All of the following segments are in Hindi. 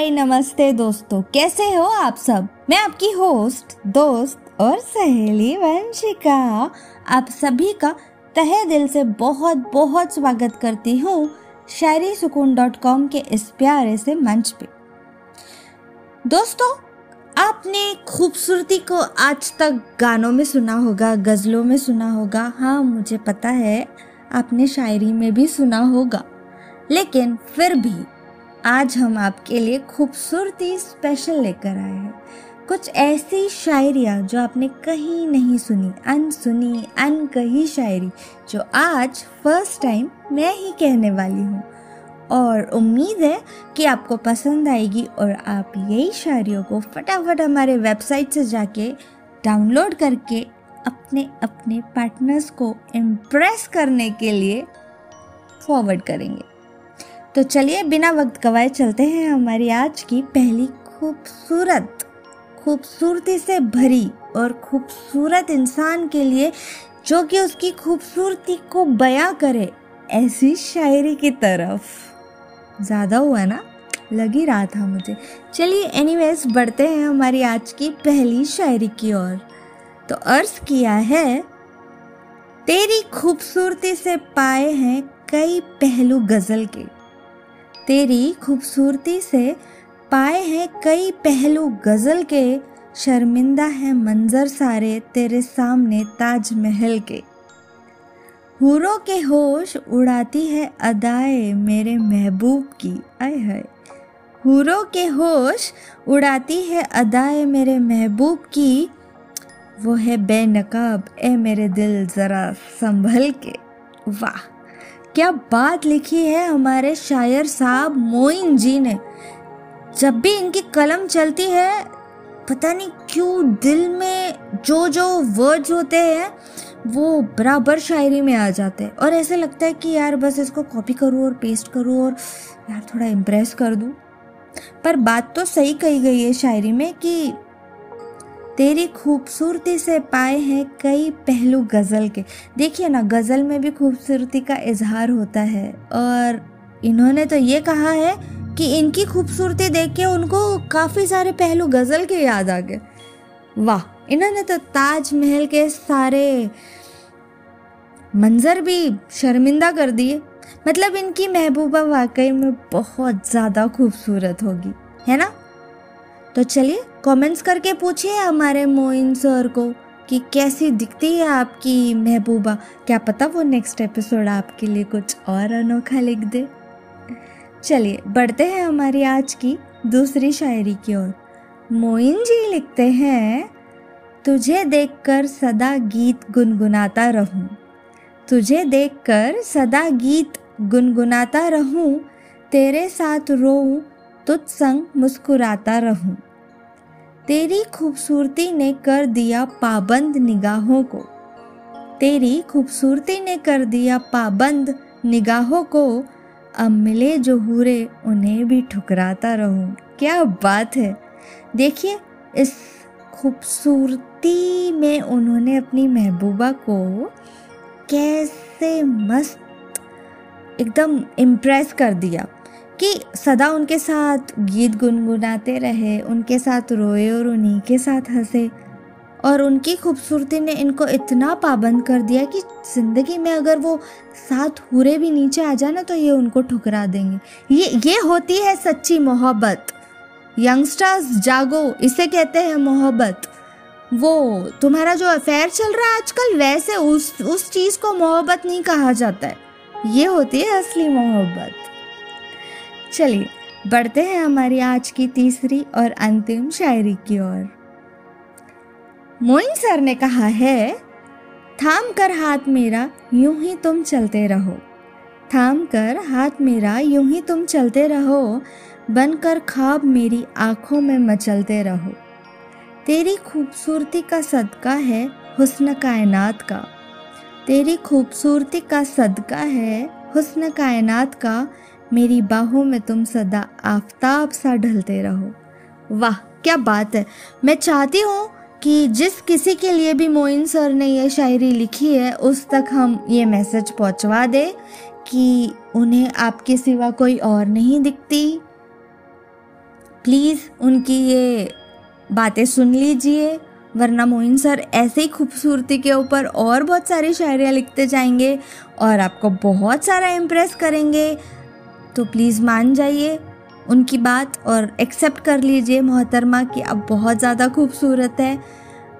हाय, नमस्ते दोस्तों। कैसे हो आप सब? मैं आपकी होस्ट, दोस्त और सहेली वंशिका। आप सभी का तहे दिल से बहुत बहुत स्वागत करती हूँ शायरी सुकून डॉट कॉम के इस प्यारे से मंच पे। दोस्तों, आपने खूबसूरती को आज तक गानों में सुना होगा, गज़लों में सुना होगा। हाँ मुझे पता है, आपने शायरी में भी सुना होगा। लेकिन फिर भी आज हम आपके लिए खूबसूरती स्पेशल लेकर आए हैं। कुछ ऐसी शायरिया जो आपने कहीं नहीं सुनी, अनसुनी, अनकही शायरी, जो आज फ़र्स्ट टाइम मैं ही कहने वाली हूँ। और उम्मीद है कि आपको पसंद आएगी और आप यही शायरियों को फटाफट हमारे वेबसाइट से जाके डाउनलोड करके अपने अपने पार्टनर्स को इम्प्रेस करने के लिए फॉरवर्ड करेंगे। तो चलिए बिना वक्त गवाए चलते हैं हमारी आज की पहली खूबसूरत, खूबसूरती से भरी और खूबसूरत इंसान के लिए जो कि उसकी खूबसूरती को बयां करे, ऐसी शायरी की तरफ़। ज़्यादा हुआ ना? लग ही रहा था मुझे। चलिए एनीवेज बढ़ते हैं हमारी आज की पहली शायरी की ओर। तो अर्ज़ किया है, तेरी खूबसूरती से पाए हैं कई पहलू गज़ल के। तेरी खूबसूरती से पाए हैं कई पहलू गज़ल के। शर्मिंदा है मंजर सारे तेरे सामने ताजमहल के। हूरों के होश उड़ाती है अदाए मेरे महबूब की। आय है हूरों के होश उड़ाती है अदाए मेरे महबूब की। वो है बेनकाब, ए मेरे दिल ज़रा संभल के। वाह। क्या बात लिखी है हमारे शायर साहब मोइन जी ने? जब भी इनकी कलम चलती है, पता नहीं क्यों दिल में जो जो वर्ड्स होते हैं, वो बराबर शायरी में आ जाते हैं। और ऐसे लगता है कि यार बस इसको कॉपी करूँ और पेस्ट करूँ और यार थोड़ा इम्प्रेस कर दूँ। पर बात तो सही कही गई है शायरी में कि तेरी खूबसूरती से पाए हैं कई पहलू गज़ल के। देखिए ना, गज़ल में भी खूबसूरती का इजहार होता है। और इन्होंने तो ये कहा है कि इनकी खूबसूरती देख के उनको काफ़ी सारे पहलू गज़ल के याद आ गए। वाह, इन्होंने तो ताजमहल के सारे मंजर भी शर्मिंदा कर दिए। मतलब इनकी महबूबा वाकई में बहुत ज़्यादा खूबसूरत होगी, है ना? तो चलिए कमेंट्स करके पूछिए हमारे मोइन सर को कि कैसी दिखती है आपकी महबूबा। क्या पता वो नेक्स्ट एपिसोड आपके लिए कुछ और अनोखा लिख दे। चलिए, बढ़ते हैं हमारी आज की दूसरी शायरी की ओर। मोइन जी लिखते हैं, तुझे देखकर सदा गीत गुनगुनाता रहूँ। तुझे देखकर सदा गीत गुनगुनाता रहूँ। तेरे साथ रोऊं तुझ संग मुस्कुराता रहूँ। तेरी खूबसूरती ने कर दिया पाबंद निगाहों को। तेरी खूबसूरती ने कर दिया पाबंद निगाहों को। अब मिले जो हुरे, उन्हें भी ठुकराता रहूँ। क्या बात है। देखिए, इस खूबसूरती में उन्होंने अपनी महबूबा को कैसे मस्त, एकदम इम्प्रेस कर दिया। कि सदा उनके साथ गीत गुनगुनाते रहे, उनके साथ रोए और उन्हीं के साथ हंसे। और उनकी खूबसूरती ने इनको इतना पाबंद कर दिया कि ज़िंदगी में अगर वो साथ हुरे भी नीचे आ जाए ना तो ये उनको ठुकरा देंगे। ये ये होती है सच्ची मोहब्बत। यंगस्टर्स, जागो, इसे कहते हैं मोहब्बत। वो, तुम्हारा जो अफेयर चल रहा है आजकल, वैसे उस उस चीज़ को मोहब्बत नहीं कहा जाता है। ये होती है असली मोहब्बत। चलिए, बढ़ते हैं हमारी आज की तीसरी और अंतिम शायरी की ओर। मोइन सर ने कहा है, थाम कर हाथ मेरा, यूँ ही तुम चलते रहो। थाम कर हाथ मेरा, यूँ ही तुम चलते रहो। बनकर खाब मेरी आँखों में मचलते रहो। तेरी खूबसूरती का सदका है हुस्न कायनात का। तेरी खूबसूरती का सदका है हुस्न कायनात का। मेरी बाहों में तुम सदा आफताब सा ढलते रहो। वाह, क्या बात है। मैं चाहती हूँ कि जिस किसी के लिए भी मोइन सर ने ये शायरी लिखी है, उस तक हम ये मैसेज पहुँचवा दें कि उन्हें आपके सिवा कोई और नहीं दिखती। प्लीज़ उनकी ये बातें सुन लीजिए, वरना मोइन सर ऐसे ही खूबसूरती के ऊपर और बहुत सारी शायरियाँ लिखते जाएँगे और आपको बहुत सारा इम्प्रेस करेंगे। तो प्लीज़ मान जाइए उनकी बात और एक्सेप्ट कर लीजिए मोहतरमा कि आप बहुत ज़्यादा खूबसूरत है।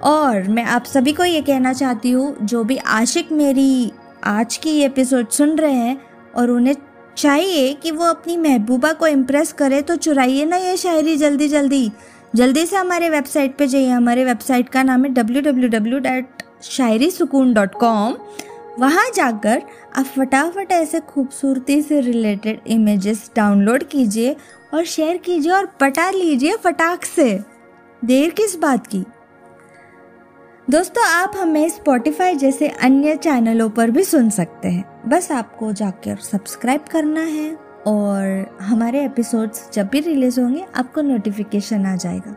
और मैं आप सभी को ये कहना चाहती हूँ, जो भी आशिक मेरी आज की एपिसोड सुन रहे हैं और उन्हें चाहिए कि वो अपनी महबूबा को इम्प्रेस करे तो चुराइए ना ये शायरी जल्दी जल्दी। जल्दी से हमारे वेबसाइट पे जाइए। हमारे वेबसाइट का नाम है W W W dot Shayari Sukoon dot com वहाँ जाकर आप फटाफट ऐसे खूबसूरती से रिलेटेड इमेजेस डाउनलोड कीजिए और शेयर कीजिए और पटा लीजिए फटाक से। देर किस बात की? दोस्तों, आप हमें स्पॉटिफाई जैसे अन्य चैनलों पर भी सुन सकते हैं। बस आपको जाकर सब्सक्राइब करना है और हमारे एपिसोड्स जब भी रिलीज़ होंगे, आपको नोटिफिकेशन आ जाएगा।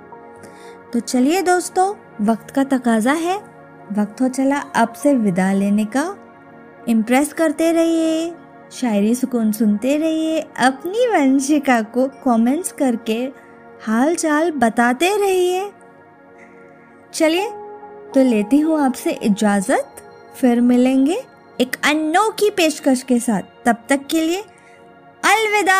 तो चलिए दोस्तों, वक्त का तकाजा है। वक्त हो चला आपसे विदा लेने का। इम्प्रेस करते रहिए, शायरी सुकून सुनते रहिए, अपनी वंशिका को कमेंट्स करके हाल चाल बताते रहिए। चलिए तो लेती हूँ आपसे इजाज़त, फिर मिलेंगे एक अनोखी पेशकश के साथ। तब तक के लिए अलविदा।